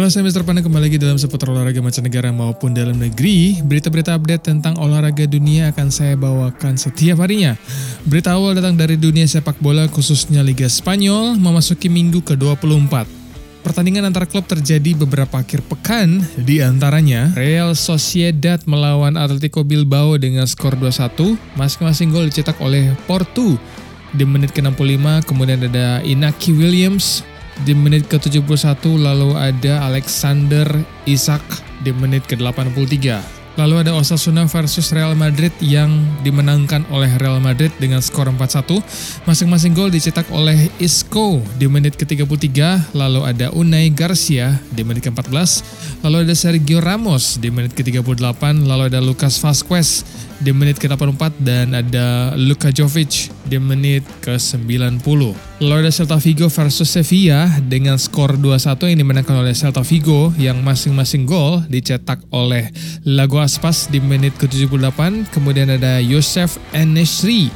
Halo saya Mr. Panda kembali lagi dalam seputar olahraga mancanegara maupun dalam negeri. Berita-berita update tentang olahraga dunia akan saya bawakan setiap harinya. Berita awal datang dari dunia sepak bola khususnya Liga Spanyol memasuki minggu ke-24. Pertandingan antar klub terjadi beberapa akhir pekan, di antaranya Real Sociedad melawan Atletico Bilbao dengan skor 2-1, masing-masing gol dicetak oleh Porto di menit ke-65, kemudian ada Inaki Williams di menit ke-71 lalu ada Alexander Isak di menit ke-83. Lalu ada Osasuna versus Real Madrid yang dimenangkan oleh Real Madrid dengan skor 4-1. Masing-masing gol dicetak oleh Isco di menit ke-33, lalu ada Unai Garcia di menit ke-14, lalu ada Sergio Ramos di menit ke-38, lalu ada Lucas Vazquez di menit ke-84 dan ada Luka Jovic di menit ke-90. Lalu ada Celta Vigo versus Sevilla dengan skor 2-1 yang dimenangkan oleh Celta Vigo yang masing-masing gol dicetak oleh Lago Aspas di menit ke-78, kemudian ada Yosef Enesri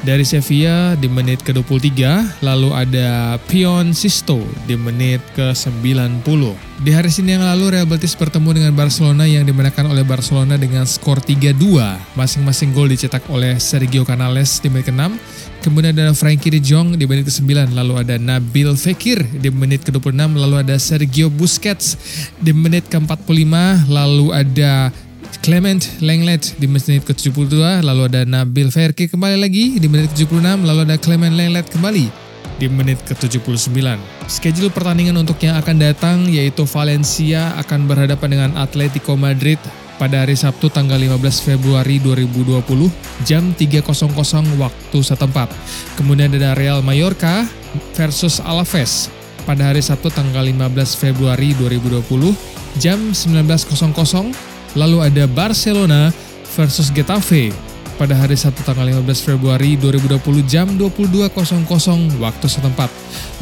dari Sevilla di menit ke-23, lalu ada Pion Sisto di menit ke-90. Di hari Senin yang lalu Real Betis bertemu dengan Barcelona yang dimenangkan oleh Barcelona dengan skor 3-2. Masing-masing gol dicetak oleh Sergio Canales di menit ke-6, kemudian ada Frankie de Jong di menit ke-9, lalu ada Nabil Fekir di menit ke-26, lalu ada Sergio Busquets di menit ke-45, lalu ada Clement Lenglet di menit ke-72, lalu ada Nabil Ferki kembali lagi di menit ke-76, lalu ada Clement Lenglet kembali di menit ke-79. Schedule pertandingan untuk yang akan datang yaitu Valencia akan berhadapan dengan Atletico Madrid pada hari Sabtu tanggal 15 Februari 2020 jam 3.00 waktu setempat. Kemudian ada Real Mallorca versus Alaves pada hari Sabtu tanggal 15 Februari 2020 jam 19.00 Lalu ada Barcelona versus Getafe pada hari Sabtu tanggal 15 Februari 2020 jam 22.00 waktu setempat.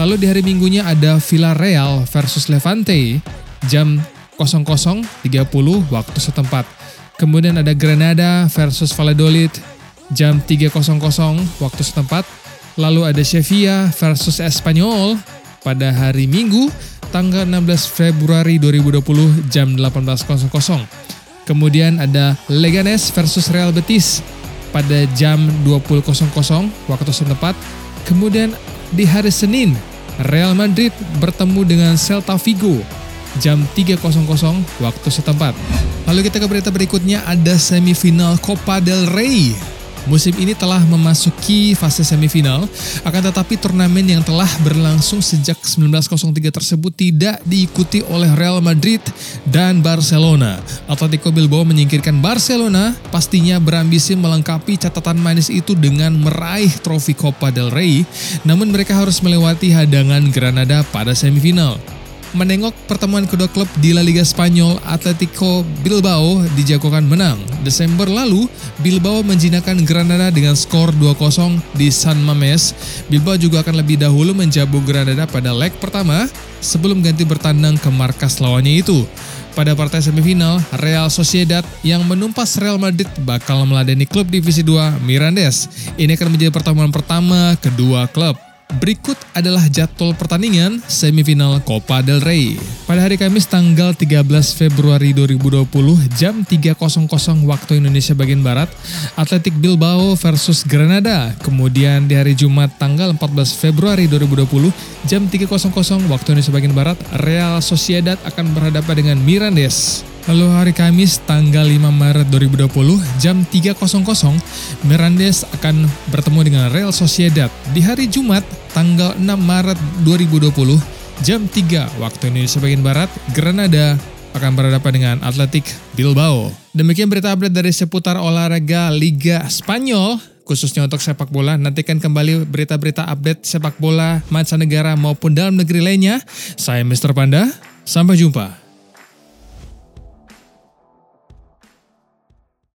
Lalu di hari Minggunya ada Villarreal versus Levante jam 00.30 waktu setempat. Kemudian ada Granada versus Valladolid jam 3.00 waktu setempat. Lalu ada Sevilla versus Espanyol pada hari Minggu tanggal 16 Februari 2020 jam 18.00. Kemudian ada Leganes versus Real Betis pada jam 20.00 waktu setempat. Kemudian di hari Senin, Real Madrid bertemu dengan Celta Vigo jam 3.00 waktu setempat. Lalu kita ke berita berikutnya ada semifinal Copa del Rey Musim ini telah memasuki fase semifinal, akan tetapi turnamen yang telah berlangsung sejak 1903 tersebut tidak diikuti oleh Real Madrid dan Barcelona. Atletico Bilbao menyingkirkan Barcelona, pastinya berambisi melengkapi catatan manis itu dengan meraih trofi Copa del Rey, namun mereka harus melewati hadangan Granada pada semifinal menengok pertemuan kedua klub di La Liga Spanyol, Atletico Bilbao dijagokan menang. Desember lalu, Bilbao menjinakkan Granada dengan skor 2-0 di San Mames. Bilbao juga akan lebih dahulu menjabu Granada pada leg pertama sebelum ganti bertandang ke markas lawannya itu. Pada partai semifinal, Real Sociedad yang menumpas Real Madrid bakal meladeni klub divisi 2 Mirandes. Ini akan menjadi pertemuan pertama kedua klub. Berikut adalah jadwal pertandingan semifinal Copa del Rey. Pada hari Kamis tanggal 13 Februari 2020 jam 3.00 waktu Indonesia bagian Barat, Atletik Bilbao versus Granada. Kemudian di hari Jumat tanggal 14 Februari 2020 jam 3.00 waktu Indonesia bagian Barat, Real Sociedad akan berhadapan dengan Mirandes. Lalu hari Kamis tanggal 5 Maret 2020 jam 3.00 Mirandes akan bertemu dengan Real Sociedad. Di hari Jumat tanggal 6 Maret 2020 jam 3 waktu Indonesia bagian Barat Granada akan berhadapan dengan Atletik Bilbao. Demikian berita update dari seputar olahraga Liga Spanyol khususnya untuk sepak bola. Nantikan kembali berita-berita update sepak bola mancanegara maupun dalam negeri lainnya. Saya Mr. Panda, sampai jumpa.